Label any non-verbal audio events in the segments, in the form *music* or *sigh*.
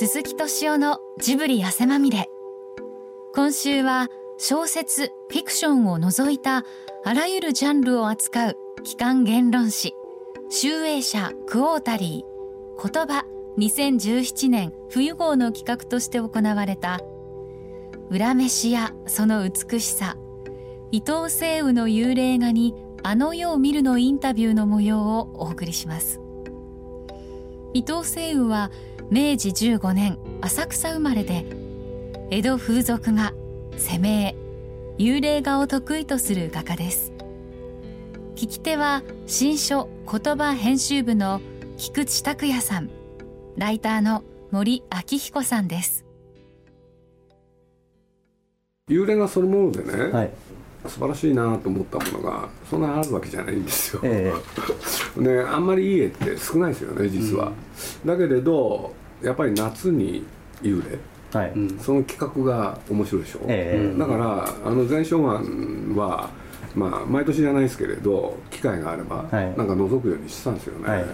鈴木敏夫のジブリ汗まみれ。今週は小説フィクションを除いたあらゆるジャンルを扱う機関言論誌。集英社クォータリー。言葉2017年冬号の企画として行われた。裏飯やその美しさ。伊藤聖雨の幽霊画にあの世を見るのインタビューの模様をお送りします。伊藤聖雨は明治15年浅草生まれで江戸風俗画攻め幽霊画を得意とする画家です。聞き手は新書言葉編集部の菊池拓也さんライターの森明彦さんです。幽霊がそのものでね、はい、素晴らしいなと思ったものがそんなあるわけじゃないんですよ、ええ、*laughs* ね、あんまりいい絵って少ないですよね実は、うん、だけれどやっぱり夏に幽霊はい、その企画が面白いでしょ、えだからあの前哨案はまあ毎年じゃないですけれど機会があれば、はい、なんか覗くようにしてたんですよね、はい。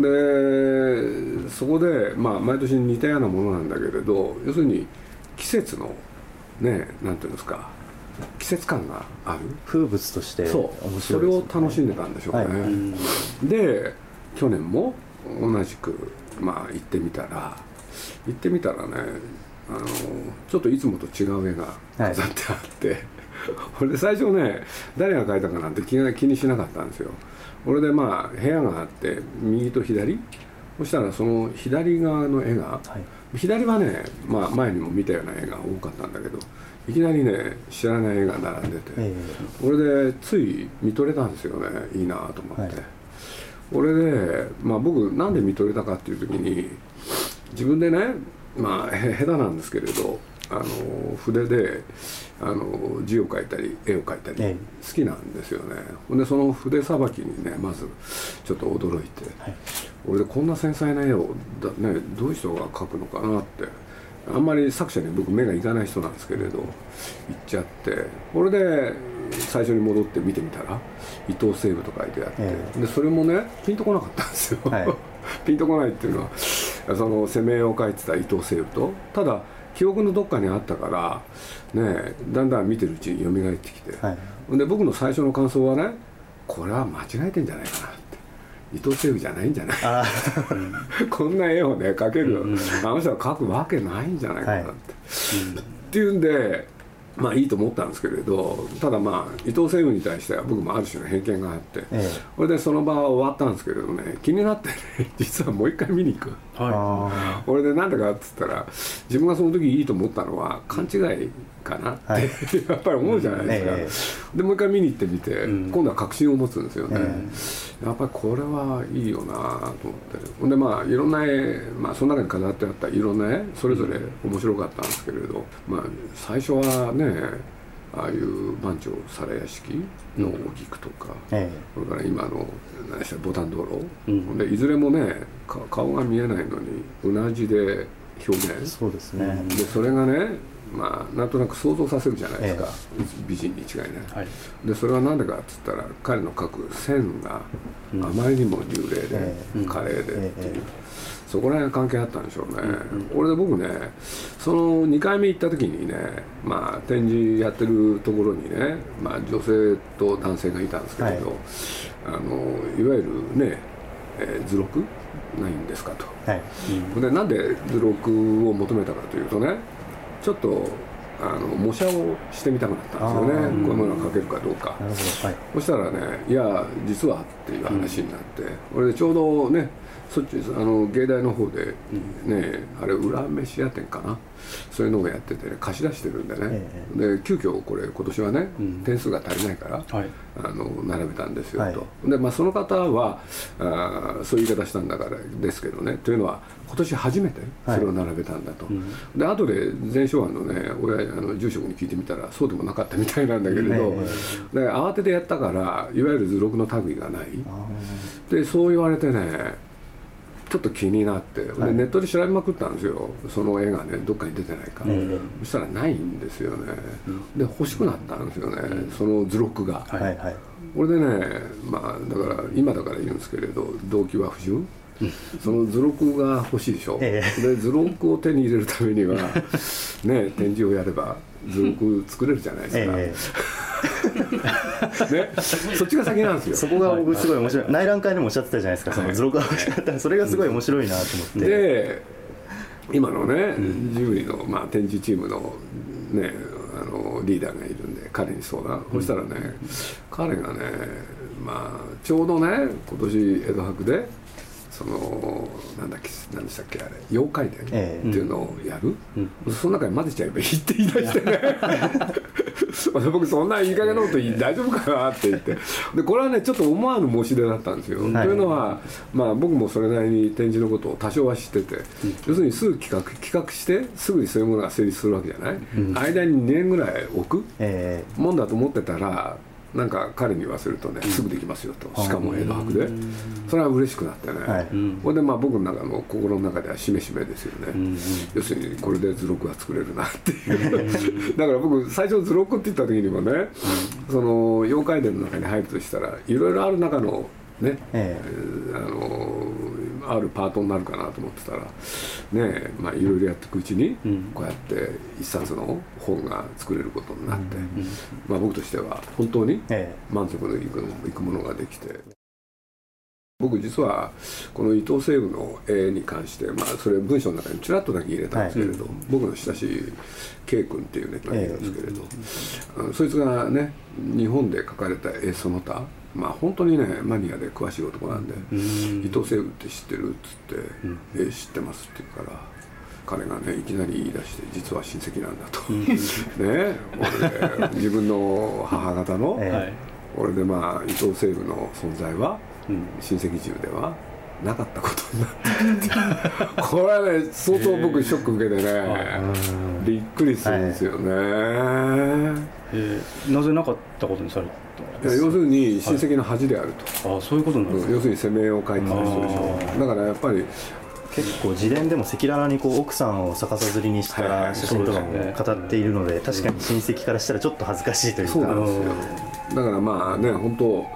でそこで、まあ、毎年似たようなものなんだけれど要するに季節のねなんていうんですか季節感がある？風物としてそう、ね、それを楽しんでたんでしょうね、はい、で去年も同じくまあ行ってみたら行ってみたらねあのちょっといつもと違う絵が飾ってあって、はい、これで最初ね誰が描いたかなんて気が気にしなかったんですよ。これでまあ部屋があって右と左。そしたらその左側の絵が、はい、左はね、まあ、前にも見たような絵が多かったんだけどいきなりね知らない絵が並んでて、えー、これでつい見とれたんですよねいいなと思って、はい、これで、まあ、僕なんで見とれたかっていう時に自分でねまあ下手なんですけれどあの筆であの字を書いたり絵を描いたり好きなんですよね、ほんでその筆さばきにねまずちょっと驚いて、はい、俺でこんな繊細な絵をだ、ね、どういう人が描くのかなってあんまり作者に僕目がいかない人なんですけれど行っちゃってこれで最初に戻って見てみたら伊藤西部と書いてあって、えー、でそれもねピンとこなかったんですよ、はい、*laughs* ピンとこないっていうのはその攻めを書いてた伊藤西部とただ記憶のどっかにあったからねだんだん見てるうちに蘇ってきて、はい、で僕の最初の感想はねこれは間違えてんじゃないかな伊藤西部じゃないんじゃないこんな絵をね描ける、うん、あの人は描くわけないんじゃないかなって、はいうん、っていうんでまあいいと思ったんですけれどただまあ伊藤専務に対しては僕もある種の偏見があって、ええ、それでその場は終わったんですけれどね気になってね実はもう一回見に行く、はい、これでなんだかっつったら自分がその時いいと思ったのは勘違いかなって、はい、*laughs* やっぱり思うじゃないですか、え、でもう一回見に行ってみて、うん、今度は確信を持つんですよね、やっぱりこれはいいよなと思って。ほんでまあいろんな絵、まあ、その中に飾ってあったいろんな絵それぞれ面白かったんですけれど、まあ最初はねああいう番長皿屋敷の菊とか、うん、それから今の何でしたボタン道路、うん、でいずれもね顔が見えないのにうなじで表現。そうですね。でそれがねまあなんとなく想像させるじゃないですか、ええ、美人に違いない、はい、でそれは何でかっつったら彼の描く線があまりにも幽霊で、うん、華麗でっていう、え、そこら辺関係あったんでしょうね、うん、これで僕ねその2回目行った時にねまあ展示やってるところにね、まあ、女性と男性がいたんですけれど、はい、あのいわゆるね、えー、図録？ないんですかと、はい。うん、でなんで図録を求めたかというとねちょっとあの模写をしてみたくなったんですよね、こういうものが描けるかどうか、はい、そしたらねいや実はっていう話になって、これでちょうどねそっちあの芸大の方でね、うん、あれ裏飯屋店かな？そういうのをやってて、ね、貸し出してるんでね、ええ、で急遽これ今年はね、うん、点数が足りないから、はい、あの並べたんですよ、はい、とで、まあ、その方はあそういう言い方したんだからですけどね。というのは今年初めてそれを並べたんだと、はい、で後で前哨案のね親あの住職に聞いてみたらそうでもなかったみたいなんだけれど、で慌ててやったからいわゆる図録の類がない。でそう言われてねちょっと気になって、はい、ネットで調べまくったんですよ。その絵がねどっかに出てないか、そしたらないんですよね、うん、で欲しくなったんですよね、うん、その図録が、はいはい、これでねまあだから今だから言うんですけれど動機は不純。その図録が欲しいでしょ、えで図録を手に入れるためには *laughs* ね展示をやれば図録作れるじゃないですか、えね、そっちが先なんですよ。そこが僕すごい面白い。内覧会でもおっしゃってたじゃないですか。その図録が欲しかったらそれがすごい面白いなと思って。で今のね、ジブリの、まあ、展示チームの,、ね、あのリーダーがいるんで彼に相談、そしたらね彼がね、まあ、ちょうどね今年江戸博でそのなんだっけ何でしたっけあれ妖怪伝ってええ。いうのをやる、その中に混ぜちゃえばいいって言い出してね。*laughs* 僕そんないい加減なこと大丈夫かなって言って。でこれはねちょっと思わぬ申し出だったんですよ、はい。というのは、まあ、僕もそれなりに展示のことを多少は知ってて、要するにすぐ企画企画してすぐにそういうものが成立するわけじゃない、間に2年ぐらい置く？え。もんだと思ってたらなんか彼に言わせるとね、すぐできますよと。しかも江戸博で、それは嬉しくなってね、はい。これでまあ僕の中の心の中ではしめしめですよね、要するにこれで図録が作れるなっていう。だから僕最初図録って言った時にもね、その妖怪伝の中に入るとしたらいろいろある中のね、えあのあるパートになるかなと思ってたらねまあいろいろやっていくうちに、こうやって一冊の本が作れることになって、まあ、僕としては本当にえ満足のいくいくものができて僕実はこの伊藤西部の絵に関して、まあ、それ文章の中にちらっとだけ入れたんですけれど、僕の親しい K 君っていうね人がいるんですけれど、そいつがね日本で描かれた絵その他まあ本当にねマニアで詳しい男なんで「伊藤西部って知ってる?」っつって「え知ってます」って言うから。彼がねいきなり言い出して実は親戚なんだと。*laughs* ね俺で自分の母方の、えはい。俺でまあ伊藤西部の存在は、親戚中ではなかったことになってて *laughs* これはね相当僕ショック受けてねびっくりするんですよね、えーなぜなかったことにされいや要するに親戚の恥であると、たあそういうことなんですかうん要するに攻めを書いてた人でしょ。だからやっぱり結構自伝でも赤裸々にこう奥さんを逆さづりにしはいはいた写真とかも語っているので確かに親戚からしたらちょっと恥ずかしいというそうなんかですよ。だからまあね本当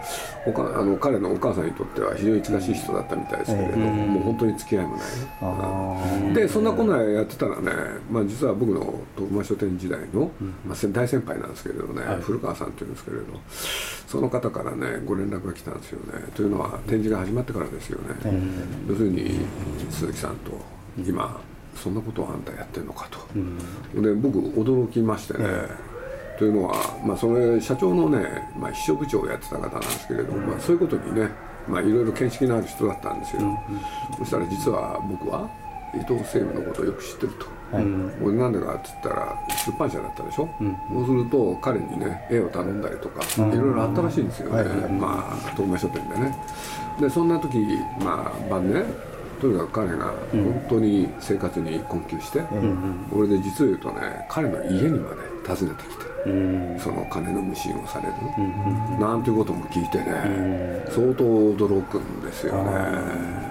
おかあの彼のお母さんにとっては非常に近しい人だったみたいですけれど、もう本当に付き合いもない、あでそんなこんなやってたらね、まあ、実は僕の徳間書店時代の、まあ、先大先輩なんですけれどね、古川さんっていうんですけれどその方からねご連絡が来たんですよね。というのは展示が始まってからですよね、要するに鈴木さんと今そんなことをあんたやってんのかと、で僕驚きましてね、というのは、まあ、それ社長のね、まあ、秘書部長をやってた方なんですけれども、まあ、そういうことにね、まあ、いろいろ見識のある人だったんですよ、そしたら実は僕は伊藤西部のことをよく知ってると、俺なんでかって言ったら出版社だったでしょ、そうすると彼にね絵を頼んだりとか、いろいろあったらしいんですよね、まあ東名書店でね。でそんな時まあ晩ねとにかく彼が本当に生活に困窮して、俺で実を言うとね彼の家にまで訪ねてきて、その金の無心をされる、なんていうことも聞いてね、相当驚くんですよね。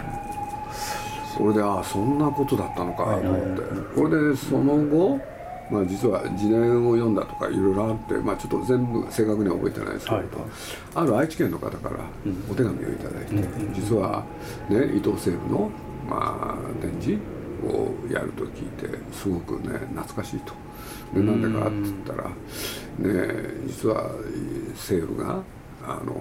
それでああそんなことだったのかと思って、これでその後、まあ、実は自伝を読んだとかいろいろあって、まあ、ちょっと全部正確には覚えてないですけれど、ある愛知県の方からお手紙をいただいて、実は、ね、伊藤西部の、まあ、展示をやると聞いてすごくね懐かしいと。でなんでかって言ったら、ね、実は西部があの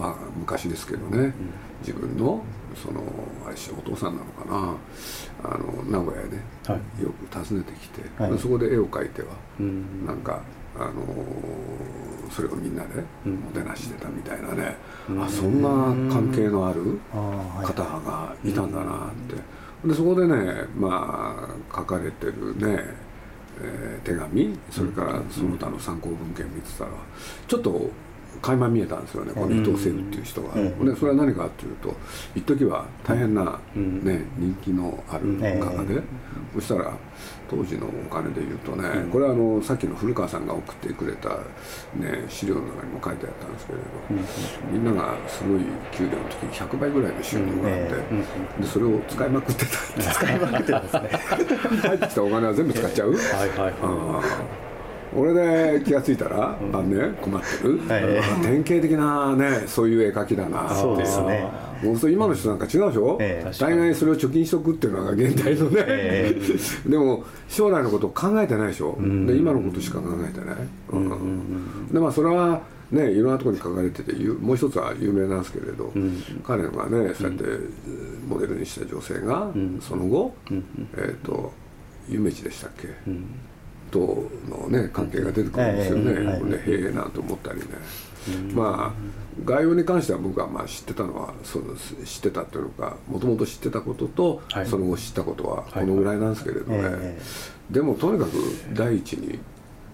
は昔ですけどね、自分のそのあれお父さんなのかなあの名古屋ではよく訪ねてきて、はい。そこで絵を描いては、うんなんかあのそれをみんなでもてなしてたみたいなね、あそんな関係のある方がいたんだなって。でそこでねまあ書かれてるね、えー手紙それからその他の参考文献見てたらちょっと垣間見えたんですよねこの伊藤西部っていう人が、うん。でそれは何かっていうと一時は大変な、んね、人気のある画家で、そしたら当時のお金でいうとね、これはあのさっきの古川さんが送ってくれた、ね、資料の中にも書いてあったんですけれど、みんながすごい給料の時に100倍ぐらいの収入があって、でそれを使いまくってた使いまくってたんですね。*laughs* 入ってきたお金は全部使っちゃう、はいはいはあー俺で気が付いたら晩年困ってる、はい。典型的なねそういう絵描きだなそうですね。もう。今の人なんか違うでしょ、ええ。大概それを貯金しとくっていうのが現代のね、え *laughs* でも将来のことを考えてないでしょ、で今のことしか考えてない、うん。でまあそれはねいろんなところに書かれててゆもう一つは有名なんですけれど、彼がねそうやってモデルにした女性が、その後、えっ、と夢地でしたっけ、とのね関係が出てくるんですよね、ええはい。でへえなんて思ったりね、まあ概要に関しては僕はまあ知ってたのはそうです知ってたというのかもともと知ってたことと、はい。その後知ったことはこのぐらいなんですけれどね、えでもとにかく第一に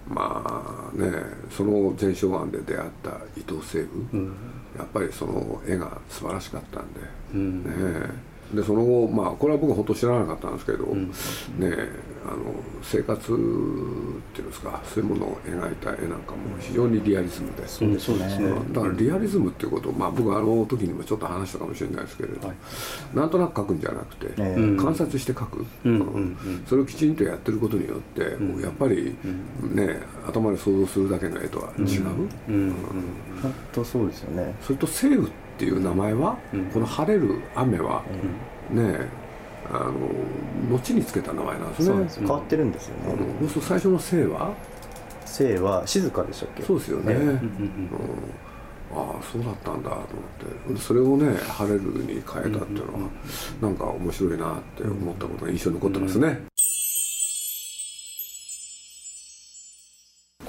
まあねその前哨案で出会った伊藤西武、やっぱりその絵が素晴らしかったんで、ねでその後まあこれは僕は本当知らなかったんですけど、ねあの生活っていうんですかそういうものを描いた絵なんかも非常にリアリズムで、そうですね。うん。だからリアリズムっていうことを、まあ、僕はあの時にもちょっと話したかもしれないですけれど、なんとなく描くんじゃなくて、ええ。観察して描く、うんうんうん。それをきちんとやってることによって、やっぱり、ね頭で想像するだけの絵とは違う、うんうん本当そうですよね。それと「西雨」っていう名前は、この晴れる雨は、ねあの後につけた名前なんですね。変わってるんですよね。うんそう最初の「生」は？生は静かでしたっけ？そうですよね、ええうんああそうだったんだと思って。でそれをね「晴れる」に変えたっていうのは、なんか面白いなって思ったことが印象に残ってますね、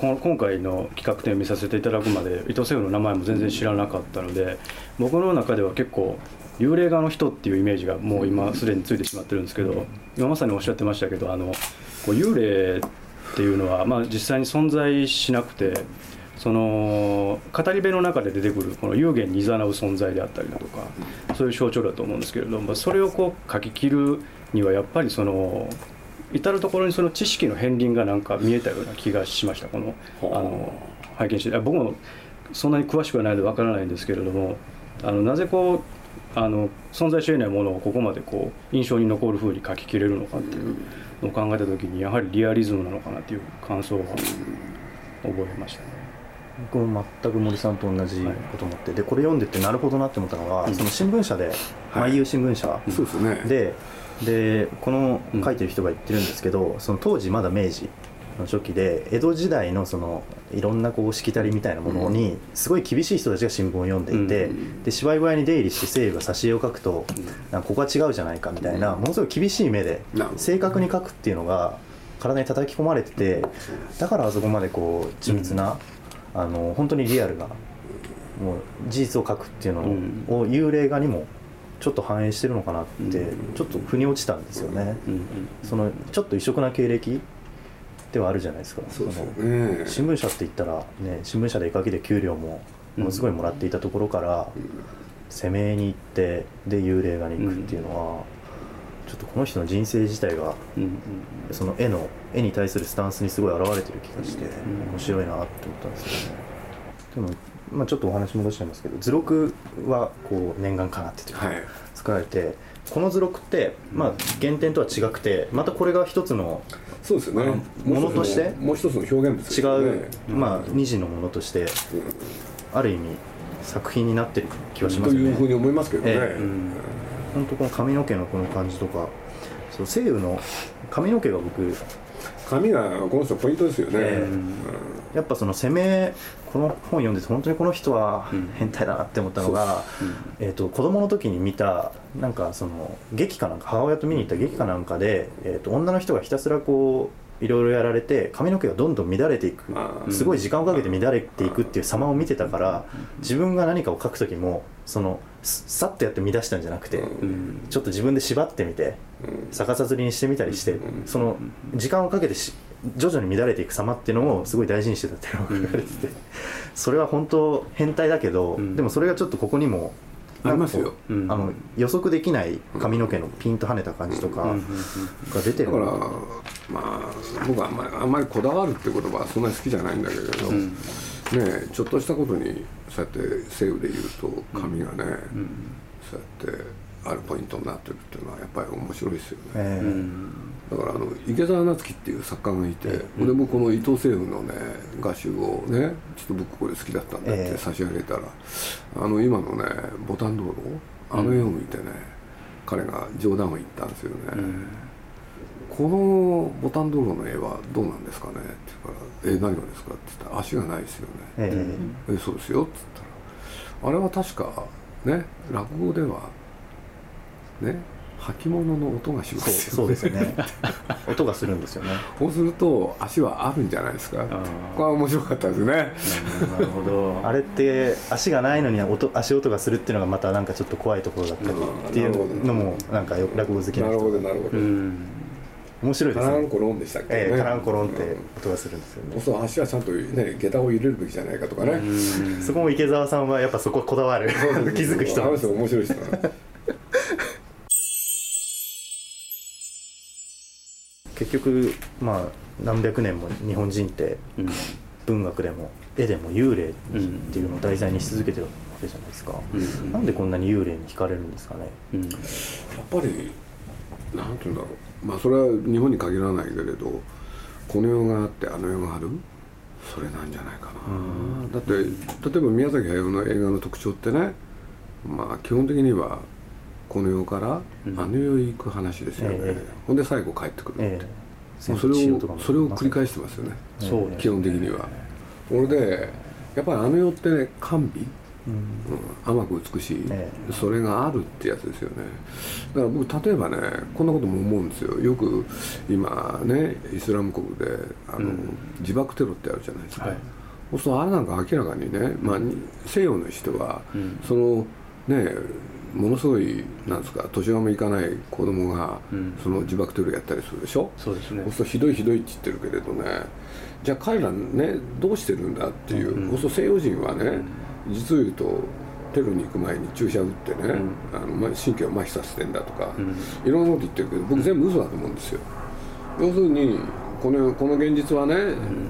今回の企画展を見させていただくまで伊藤セフの名前も全然知らなかったので僕の中では結構幽霊画の人っていうイメージがもう今すでについてしまってるんですけど今まさにおっしゃってましたけどあのこう幽霊っていうのは、まあ、実際に存在しなくてその語り部の中で出てくるこの幽玄に誘う存在であったりだとかそういう象徴だと思うんですけれどもそれをこう書き切るにはやっぱりその至る所にその知識の片鱗がなんか見えたような気がしました。このあの拝見して。あ僕もそんなに詳しくはないのでわからないんですけれどもあのなぜこうあの存在し得ないものをここまでこう印象に残る風に書ききれるのかっていうのを考えた時にやはりリアリズムなのかなっていう感想を覚えましたね。僕も全く森さんと同じこと思って、でこれ読んでてなるほどなって思ったのは、その新聞社ではい。毎夕新聞社そうですねででこの書いてる人が言ってるんですけど、その当時まだ明治の初期で江戸時代のそのいろんなこうしきたりみたいなものにすごい厳しい人たちが新聞を読んでいて、で芝居小屋に出入りして西武が挿絵を描くと、なんかここは違うじゃないかみたいな、ものすごい厳しい目で正確に描くっていうのが体に叩き込まれててだからあそこまでこう緻密な、あの本当にリアルなもう事実を書くっていうのうん。を幽霊画にもちょっと反映してるのかなってちょっと腑に落ちたんですよね。うんうん。そのちょっと異色な経歴ではあるじゃないですか。そのね。新聞社って言ったらね新聞社で絵描きで給料もものすごいもらっていたところから攻めに行ってで幽霊画に行くっていうのは、ちょっとこの人の人生自体がその絵の絵に対するスタンスにすごい現れてる気がして面白いなって思ったんですよね。でもまあ、ちょっとお話戻しちゃいますけど図録はこう念願かなってというか、はい。作られてこの図録って、まあ、原点とは違くてまたこれが一つのそうですよね。ものとして？もう一つの表現違う、まあ、二次のものとしてある意味作品になってる気はしますよね。というふうに思いますけどね、本当この髪の毛のこの感じとかそう西洋の髪の毛が僕髪がこの人ポイントですよね、ええ。やっぱその攻めこの本読んでて本当にこの人はうん。変態だなって思ったのが、えー、と子供の時に見たなんかその劇かなんか母親と見に行った劇かなんかで、えー、と女の人がひたすらこういろいろやられて髪の毛がどんどん乱れていく。すごい時間をかけて乱れていくっていう様を見てたから自分が何かを書く時もそのすさっとやって乱したんじゃなくてうん。ちょっと自分で縛ってみて逆さづりにしてみたりしてその時間をかけてし徐々に乱れていく様っていうのをすごい大事にしてたっていうのが書かれててそれは本当変態だけどうん。でもそれがちょっとここにもありますよ。ううん。あの予測できない髪の毛のピンと跳ねた感じとかうん。が出てる。だからまあ僕はあんまりあんまりこだわるって言葉はそんなに好きじゃないんだけれど、うん。ねえちょっとしたことにそうやって西洋で言うと髪がね、そうやってあるポイントになってるっていうのはやっぱり面白いですよね、えーうんだからあの池澤夏樹っていう作家がいて、俺もこの伊藤西武のね画集をねちょっと僕これ好きだったんでってええ。差し上げたら、あの今のねボタン道路あの絵を見てね、彼が冗談を言ったんですよね、うん。このボタン道路の絵はどうなんですかね？って言うから「え何がですか?」って言ったら「足がないですよね」ええ。そうですよ」っつったらあれは確かね落語ではね履物の音がしますよそうですよね。*laughs* 音がするんですよね。そうすると足はあるんじゃないですか。これは面白かったですね。なるほど。あれって足がないのに音足音がするっていうのがまたなんかちょっと怖いところだったりっていうのもなんかよ落語好きななるほど人なるほど、うん。面白いですね。カランコロンでしたっけ、ええカランコロンってうん音がするんですよね。そう足はちゃんとね下駄を入れるべきじゃないかとかね、うん。そこも池澤さんはやっぱそここだわる。*laughs* 気づく人。あの人面白い人結局まあ何百年も日本人ってうん。文学でも絵でも幽霊っていうのを題材にし続けてるわけじゃないですか、うん。なんでこんなに幽霊に惹かれるんですかね。うん。やっぱりなんていうんだろう。まあそれは日本に限らないけれどこの世があってあの世がある。それなんじゃないかな、だって例えば宮崎駿の映画の特徴ってねまあ基本的にはこの世からあの世へ行く話ですよね、ええ。ほんで最後帰ってくるって、ええ。もうそれをそれを繰り返してますよね。そうです基本的には。それでやっぱりあの世ってね甘美。うん。うん。甘く美しい、ええ。それがあるってやつですよね。だから僕例えばねこんなことも思うんですよ。よく今ねイスラム国であの、うん。自爆テロってあるじゃないですか、はい。そうするとあれなんか明らかにね、まあ、に西洋の人は、うん。そのねものすごいなんですか年がもいかない子供が、うん。その自爆テロやったりするでしょ？そうですね。そうするとひどいひどいって言ってるけれどね。じゃあ彼らねどうしてるんだっていう、うんそうすると西洋人はね、実を言うとテロに行く前に注射打ってね、あのま神経を麻痺させてんだとか、うん。いろんなこと言ってるけど僕全部嘘だと思うんですよ。要するにこのこの現実はね、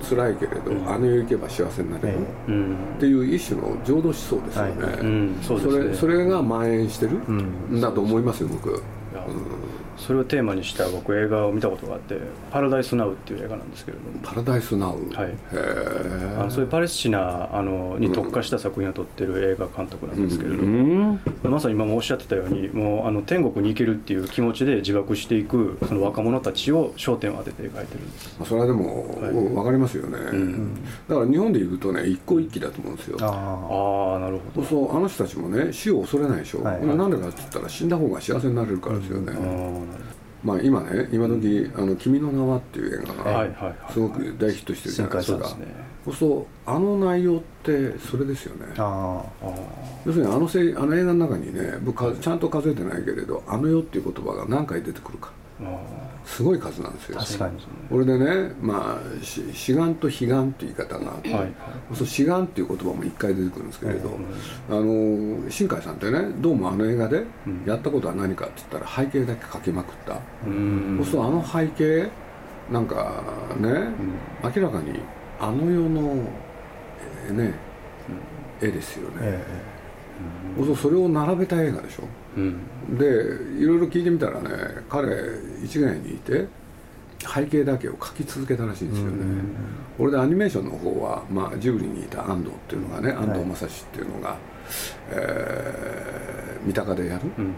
辛いけれど、あの世行けば幸せになれる、えうんっていう一種の浄土思想ですよね、それそれが蔓延してる。ん。だと思いますよ僕、それをテーマにした僕映画を見たことがあって「パラダイス・ナウ」っていう映画なんですけれども。パラダイスナウ、はい。あのそういうパレスチナあのに特化した作品を撮ってる映画監督なんですけれどうも、ん。まさに今もおっしゃってたようにもうあの天国に行けるっていう気持ちで自爆していくその若者たちを焦点を当てて描いてるんです。まあそれはでも、はい。分かりますよね、ん。だから日本でいうとね一向一揆だと思うんですよ。あああなるほど。そうあの人たちもね死を恐れないでしょ、はい。これなんでかって言ったら死んだ方が幸せになれるからですよね、あーなるまあ今ね今時、あの君の名は」っていう映画が、すごく大ヒットしてるじゃないですか。そうでするとあの内容ってそれですよね。要するにあのせいあの映画の中にね僕かちゃんと数えてないけれど「あの世」っていう言葉が何回出てくるかすごい数なんですよ。確かに。これでねまあし志願と悲願っていう言い方があって、ーはいはい。そう志願っていう言葉も一回出てくるんですけれど、あの新海さんってねどうもあの映画でやったことは何かって言ったら背景だけ描きまくった、うん。そうするとあの背景なんかね、明らかにあの世の、えーね絵ですよね、えそうするとそれを並べた映画でしょうん。でいろいろ聞いてみたらね彼一概にいて背景だけを描き続けたらしいんですよね、これでアニメーションの方は、まあ、ジブリにいた安藤っていうのがね安藤正史っていうのが、えー三鷹でやる、うん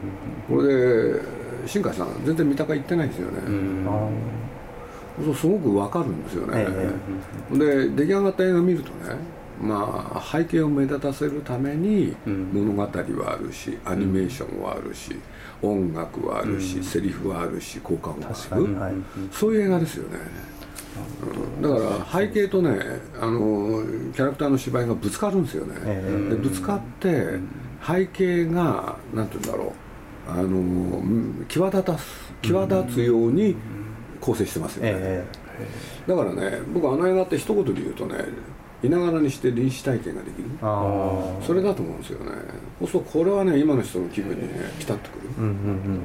これで新海さん全然三鷹行ってないんですよね、うんそうすごくわかるんですよね、え。で出来上がった映画見るとねまあ背景を目立たせるためにうん。物語はあるしアニメーションはあるし、音楽はあるし、セリフはあるし効果音は確ある、はい。そういう映画ですよね、うん。だから背景とねあのキャラクターの芝居がぶつかるんですよね、えでぶつかって背景がなんて言うんだろう。あのうん際立たす際立つように構成してますよね、え。だからね僕あの映画って一言で言うとねいながらにして臨死体験ができる。えああそれだと思うんですよね。そうするとこれはね今の人の気分にねピタッとくる。うんうんうん。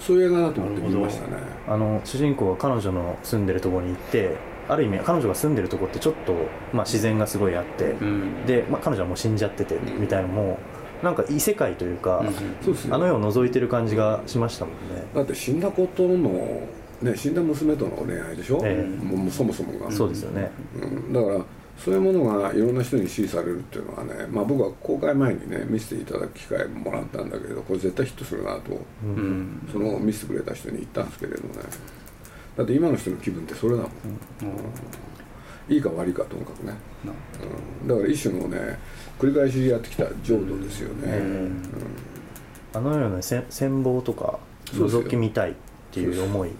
そういう映画だと思って見ましたね。あの主人公が彼女の住んでるところに行ってある意味彼女が住んでるとこってちょっと、まあ、自然がすごいあって、うん。で、まあ、彼女はもう死んじゃっててみたいなのもなんか異世界というか、そうですよあの世を覗いてる感じがしましたもんね、だって死んだ子とのね死んだ娘との恋愛でしょ、ええ。もうそもそもが、そうですよね、うん。だからそういうものがいろんな人に支持されるっていうのはね、まあ、僕は公開前にね見せていただく機会ももらったんだけどこれ絶対ヒットするなと、うん。その見せてくれた人に言ったんですけれどね。だって今の人の気分ってそれだもん、いいか悪いかともかくね、うん、だから一種のね繰り返しやってきた浄土ですよね、うん。あのようなせ戦望とか覗き見たいっていう思い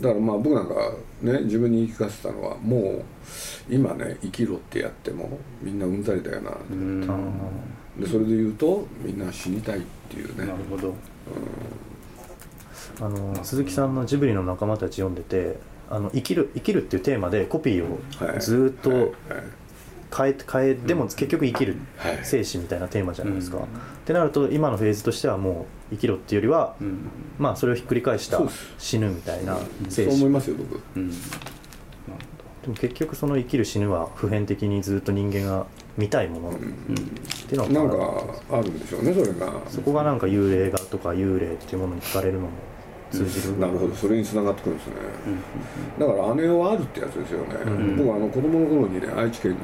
だからまあ僕なんかね自分に言い聞かせたのはもう今ね生きろってやってもみんなうんざりだよな、うん。でそれで言うとみんな死にたいっていうね。なるほど。あの鈴木さんのジブリの仲間たち読んでてあの生きる生きるっていうテーマでコピーをはい。ずーっとはい。はい。変えて変えでも結局生きるはい。生死みたいなテーマじゃないですか、うん。ってなると今のフェーズとしてはもう生きろっていうよりは、うん。まあそれをひっくり返した死ぬみたいなそう生死思いますよ僕。うん。でも結局その生きる死ぬは普遍的にずっと人間が見たいものっていうのなんがかあるんでしょうねそれが。そこがなんか幽霊画とか幽霊っていうものに惹かれるのも通じる、なるほど。それに繋がってくるんですね、だから姉はあるってやつですよね、うん僕はあの子供の頃にね愛知県に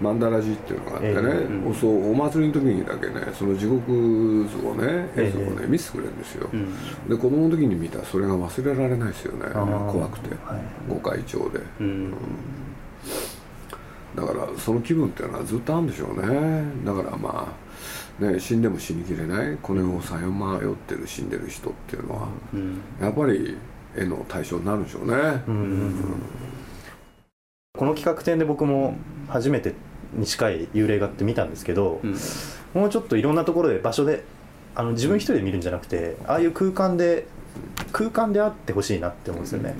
曼荼羅寺っていうのがあってね、えうんそうお祭りの時にだけねその地獄図をね絵図をね、え見せてくれるんですよ、うん。で子供の時に見たそれが忘れられないですよね。怖くて。はい。御開帳で。うん。だからその気分っていうのはずっとあるんでしょうね。だからまあね死んでも死にきれない。この世をさよまよってる死んでる人っていうのはうん。やっぱり絵の対象になるんでしょうね、うん。うん。うんこの企画展で僕も初めてに近い幽霊画って見たんですけど、うん。もうちょっといろんなところで場所であの自分一人で見るんじゃなくてああいう空間で空間であってほしいなって思うんですよね、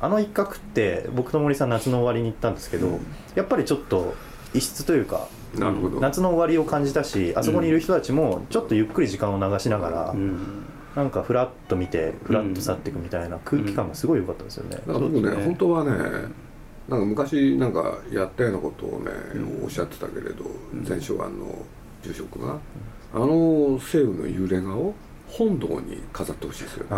あの一角って僕と森さん夏の終わりに行ったんですけど、やっぱりちょっと異質というかなるほど。夏の終わりを感じたしあそこにいる人たちもちょっとゆっくり時間を流しながら、うん。なんかフラッと見てフラッと去っていくみたいな空気感がすごい良かったですよね、だから僕ねね。本当はねなんか昔なんかやったようなことをね、おっしゃってたけれど前書庵の住職が、あの西部の幽霊画を本堂に飾ってほしいですよね、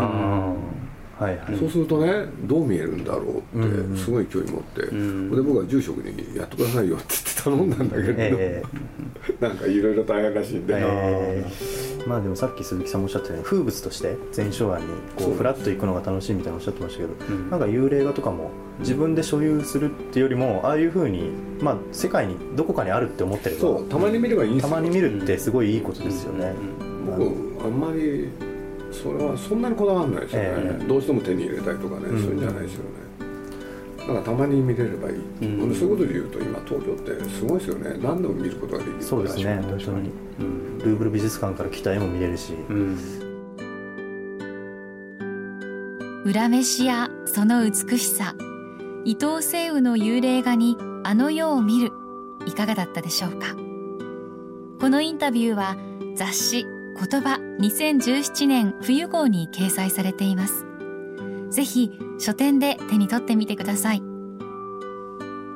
はいはい、そうするとねどう見えるんだろううんってすごい興味持って、ん。で僕は住職にやってくださいよって言って頼んだんだけれど、え *laughs* なんかいろいろ大変らしいんで、えーまあでもさっき鈴木さんもおっしゃったように風物として全書案にこそう。うフラッと行くのが楽しいみたいなおっしゃってましたけど、ん。なんか幽霊画とかも自分で所有するっていうよりもああいうふうに、まあ、世界にどこかにあるって思ってればそうたまに見ればいいんですよたまに見るってすごいいいことですよね、僕あんまりそれはそんなにこだわらないですよね、ええ。どうしても手に入れたいとかね、うん。そういうんじゃないですよね。だからたまに見れればいい、うん。そういうことで言うと今東京ってすごいですよね。何でも見ることができるそうですね本当に。うん。ルーブル美術館から来た絵も見れるし、うん。裏飯やその美しさ。伊藤聖雨の幽霊画にあの世を見る。いかがだったでしょうか。このインタビューは雑誌言葉2017年冬号に掲載されています。ぜひ書店で手に取ってみてください。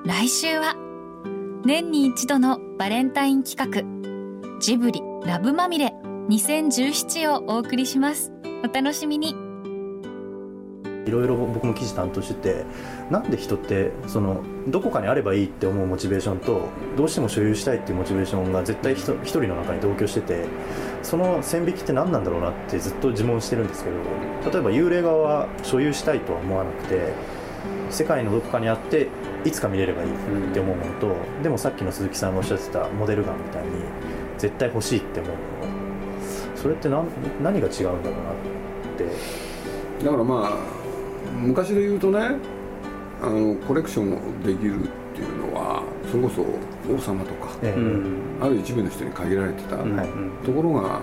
来週は年に一度のバレンタイン企画ジブリラブまみれ2017をお送りします。お楽しみに。いろいろ僕も記事担当しててなんで人ってそのどこかにあればいいって思うモチベーションとどうしても所有したいっていうモチベーションが絶対一人の中に同居しててその線引きって何なんだろうなってずっと自問してるんですけど例えば幽霊画は所有したいとは思わなくて世界のどこかにあっていつか見れればいいって思うものと、でもさっきの鈴木さんがおっしゃってたモデルガンみたいに絶対欲しいって思うもの。それって何何が違うんだろうなって。だからまあ昔で言うとねあのコレクションをできるっていうのはそれこそ王様とかええ。うん。ある一部の人に限られてた、うんはい。ところが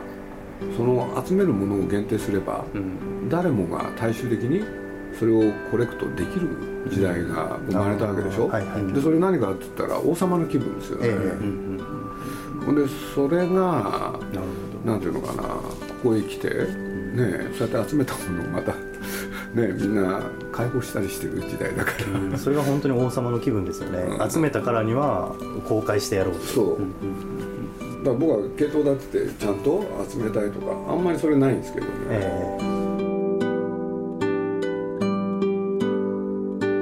その集めるものを限定すればうん。誰もが大衆的にそれをコレクトできる時代が生まれたわけでしょ、はいはい。でそれ何かって言ったら王様の気分ですよね、ええ。うんほんでそれがなるほなんていうのかなここへ来て、ねそうやって集めたものをまたねみんな解放したりしてる時代だから、それが本当に王様の気分ですよね、うん。集めたからには公開してやろうと。そう、どだから僕は系統だってちゃんと集めたいとかあんまりそれないんですけどね、え。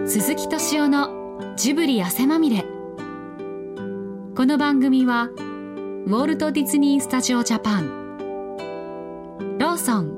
鈴木敏夫のジブリ汗まみれ。この番組はウォルト・ディズニー・スタジオ・ジャパン。ローソン